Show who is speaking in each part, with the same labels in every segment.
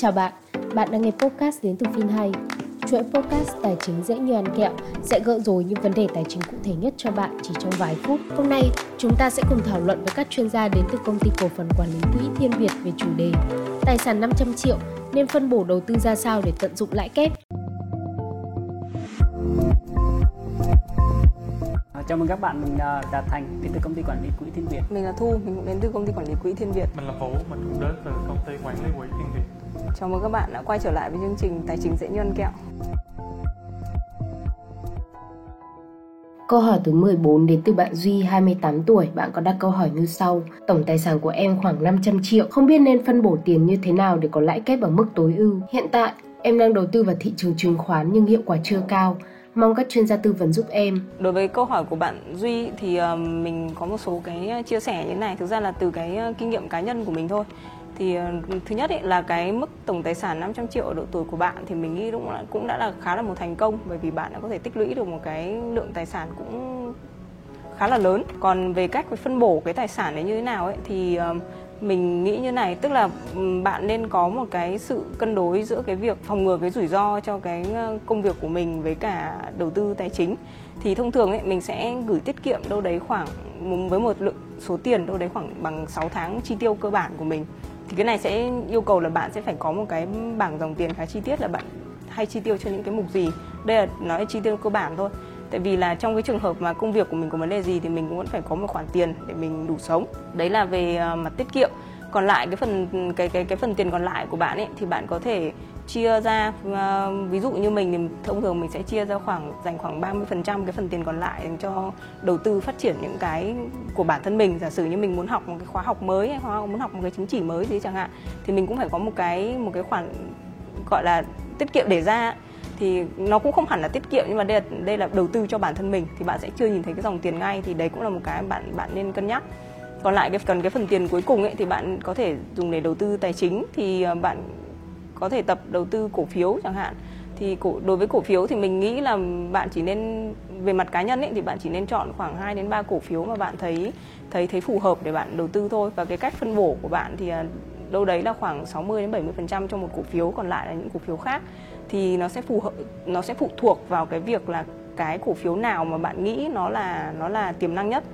Speaker 1: Chào bạn, bạn đang nghe podcast đến từ Finhay. Chuỗi podcast tài chính dễ như ăn kẹo sẽ gỡ rối những vấn đề tài chính cụ thể nhất cho bạn chỉ trong vài phút. Hôm nay, chúng ta sẽ cùng thảo luận với các chuyên gia đến từ công ty cổ phần quản lý quỹ Thiên Việt về chủ đề Tài sản 500 triệu nên phân bổ đầu tư ra sao để tận dụng lãi kép.
Speaker 2: Chào mừng các bạn, mình là Đạt Thành đến từ công ty quản lý quỹ Thiên Việt.
Speaker 3: Mình là Thu, mình cũng đến từ công ty quản lý quỹ Thiên Việt.
Speaker 4: Mình là Vũ, mình cũng đến từ công ty quản lý quỹ Thiên Việt.
Speaker 3: Chào mừng các bạn đã quay trở lại với chương trình Tài chính dễ như ăn kẹo.
Speaker 1: Câu hỏi thứ 14 đến từ bạn Duy, 28 tuổi. Bạn có đặt câu hỏi như sau. Tổng tài sản của em khoảng 500 triệu. Không biết nên phân bổ tiền như thế nào để có lãi kép ở mức tối ưu. Hiện tại, em đang đầu tư vào thị trường chứng khoán nhưng hiệu quả chưa cao. Mong các chuyên gia tư vấn giúp em.
Speaker 3: Đối với câu hỏi của bạn Duy thì uh, mình có một số cái chia sẻ như thế này. Thực ra là từ cái uh, kinh nghiệm cá nhân của mình thôi. Thì ờ, thứ nhất ấy, là cái mức tổng tài sản 500 triệu ở độ tuổi của bạn thì mình nghĩ cũng là, cũng đã là khá là một thành công bởi vì bạn đã có thể tích lũy được một cái lượng tài sản cũng khá là lớn. Còn về cách phân bổ cái tài sản đấy như thế nào ấy thì ờ, mình nghĩ như này tức là ừ, bạn nên có một cái sự cân đối giữa cái việc phòng ngừa cái rủi ro cho cái ờ, công việc của mình với cả đầu tư tài chính thì thông thường ấy mình sẽ gửi tiết kiệm đâu đấy khoảng ừ, với một lượng số tiền đâu đấy khoảng bằng 6 tháng chi tiêu cơ bản của mình thì cái này sẽ yêu cầu là bạn sẽ phải có một cái bảng dòng tiền khá chi tiết là bạn hay chi tiêu cho những cái mục gì. Đây là nói chi tiêu cơ bản thôi. Tại vì là trong cái trường hợp mà công việc của mình có vấn đề gì thì mình cũng vẫn phải có một khoản tiền để mình đủ sống. Đấy là về ờ, mặt tiết kiệm còn lại cái phần, cái cái cái phần tiền còn lại của bạn ấy, thì bạn có thể chia ra ờ, ví dụ như mình thì thông thường mình sẽ chia ra khoảng, dành khoảng 30% cái phần tiền còn lại dành cho đầu tư phát triển những cái của bản thân mình. Giả sử như mình muốn học một cái khóa học mới hay hoặc muốn học một cái chứng chỉ mới gì chẳng hạn, thì mình cũng phải có một cái một cái khoản gọi là tiết kiệm để ra. Thì nó cũng không hẳn là tiết kiệm, nhưng mà đây là đây là đầu tư cho bản thân mình, thì bạn sẽ chưa nhìn thấy cái dòng tiền ngay. Thì đấy cũng là một cái bạn bạn nên cân nhắc còn lại cái cần cái phần tiền cuối cùng ấy thì bạn có thể dùng để đầu tư tài chính. Thì ờ, bạn có thể tập đầu tư cổ phiếu chẳng hạn. Thì cổ, đối với cổ phiếu thì mình nghĩ là bạn chỉ nên, về mặt cá nhân ấy thì bạn chỉ nên chọn khoảng 2 đến 3 cổ phiếu mà bạn thấy thấy thấy phù hợp để bạn đầu tư thôi. Và cái cách phân bổ của bạn thì ờ, đâu đấy là khoảng 60 đến 70% cho một cổ phiếu, còn lại là những cổ phiếu khác. Thì nó sẽ phù hợp, nó sẽ phụ thuộc vào cái việc là cái cổ phiếu nào mà bạn nghĩ nó là nó là tiềm năng nhất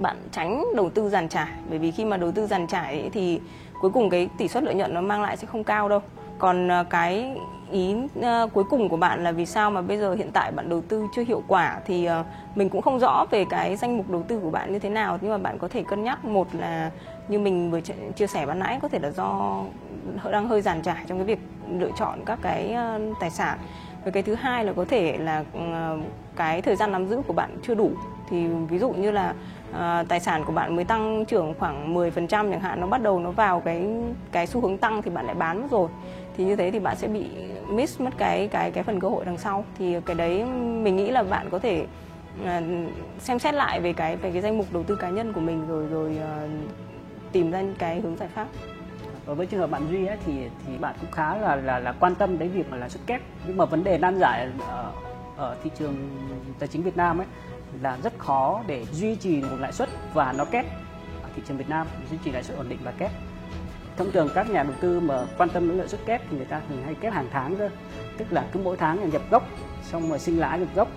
Speaker 3: bạn tránh đầu tư giàn trải. Bởi vì khi mà đầu tư giàn trải thì cuối cùng cái tỷ suất lợi nhuận nó mang lại sẽ không cao đâu. Còn à, cái ý à, cuối cùng của bạn là vì sao mà bây giờ hiện tại bạn đầu tư chưa hiệu quả thì à, mình cũng không rõ về cái danh mục đầu tư của bạn như thế nào. Nhưng mà bạn có thể cân nhắc, một là như mình vừa chia sẻ ban nãy, có thể là do đang hơi giàn trải trong cái việc lựa chọn các cái tài sản. Và cái thứ hai là có thể là cái thời gian nắm giữ của bạn chưa đủ. Thì ví dụ như là Ờ, tài sản của bạn mới tăng trưởng khoảng 10% chẳng hạn nó bắt đầu nó vào cái cái xu hướng tăng thì bạn lại bán mất rồi. Thì như thế thì bạn sẽ bị miss mất cái cái cái phần cơ hội đằng sau. Thì cái đấy mình nghĩ là bạn có thể ờ, xem xét lại về cái về cái danh mục đầu tư cá nhân của mình rồi rồi ờ, tìm ra cái hướng giải pháp.
Speaker 2: Ở với trường hợp bạn duy ấy, thì thì bạn cũng khá là là là quan tâm đến việc là lãi suất kép. Nhưng mà vấn đề nan giải ở, ở thị trường tài chính Việt Nam ấy là rất khó để duy trì một lãi suất và nó kép ở thị trường Việt Nam duy trì lãi suất ổn định và kép. Thông thường các nhà đầu tư mà quan tâm đến lợi suất kép thì người ta thường hay kép hàng tháng cơ tức là cứ mỗi tháng là nhập gốc xong rồi sinh lãi nhập gốc.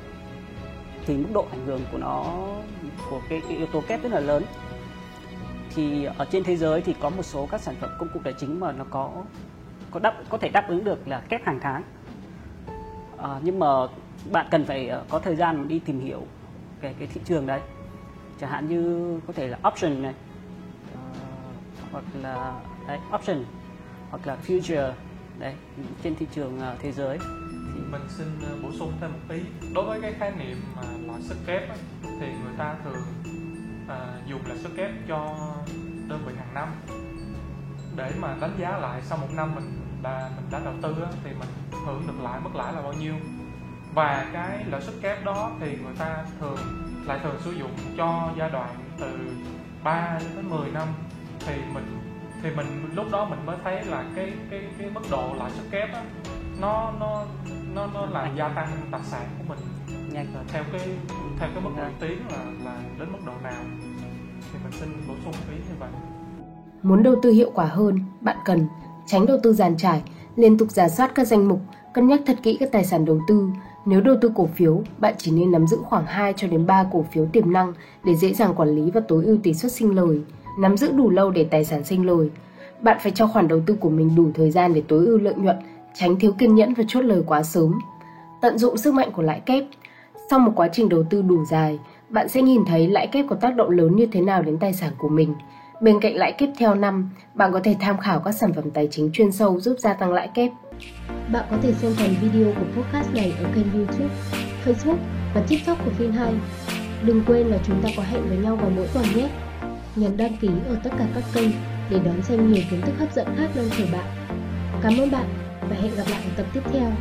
Speaker 2: Thì mức độ ảnh hưởng của nó của cái, cái yếu tố kép rất là lớn. Thì ở trên thế giới thì có một số các sản phẩm công cụ tài chính mà nó có có đáp có thể đáp ứng được là kép hàng tháng. À, nhưng mà bạn cần phải ờ, có thời gian đi tìm hiểu cái cái thị trường đấy. Chẳng hạn như có thể là option này ờ, hoặc là đấy, option hoặc là future đấy trên thị trường ờ, thế giới.
Speaker 4: Thì mình xin bổ sung thêm một tí. đối với cái khái niệm mà loại suất kép ấy, thì người ta thường uh, dùng là suất kép cho đơn vị hàng năm. Để mà đánh giá lại sau một năm mình đã mình đã đầu tư á, thì mình hưởng được lại mức lãi là bao nhiêu? Và cái lãi suất kép đó thì người ta thường lại thường sử dụng cho giai đoạn từ 3 đến 10 năm. Thì mình thì mình lúc đó mình mới thấy là cái cái cái mức độ lãi suất kép á nó nó nó nó là gia tăng tài sản của mình.
Speaker 2: Nhanh
Speaker 4: theo cái theo cái mức lũy tiến là là đến mức độ nào? Thì mình xin bổ sung ý như vậy.
Speaker 1: Muốn đầu tư hiệu quả hơn, bạn cần Tránh đầu tư giàn trải, liên tục giả soát các danh mục, cân nhắc thật kỹ các tài sản đầu tư. Nếu đầu tư cổ phiếu, bạn chỉ nên nắm giữ khoảng 2 cho đến 3 cổ phiếu tiềm năng để dễ dàng quản lý và tối ưu tỷ suất sinh lời, nắm giữ đủ lâu để tài sản sinh lời. Bạn phải cho khoản đầu tư của mình đủ thời gian để tối ưu lợi nhuận, tránh thiếu kiên nhẫn và chốt lời quá sớm. Tận dụng sức mạnh của lãi kép. Sau một quá trình đầu tư đủ dài, bạn sẽ nhìn thấy lãi kép có tác động lớn như thế nào đến tài sản của mình. Bên cạnh lãi kép theo năm, bạn có thể tham khảo các sản phẩm tài chính chuyên sâu giúp gia tăng lãi kép.
Speaker 5: Bạn có thể xem phần video của podcast này ở kênh YouTube, Facebook và TikTok của phim 2. Đừng quên là chúng ta có hẹn với nhau vào mỗi tuần nhé. Nhấn đăng ký ở tất cả các kênh để đón xem nhiều kiến thức hấp dẫn khác đang chờ bạn. Cảm ơn bạn và hẹn gặp lại ở tập tiếp theo.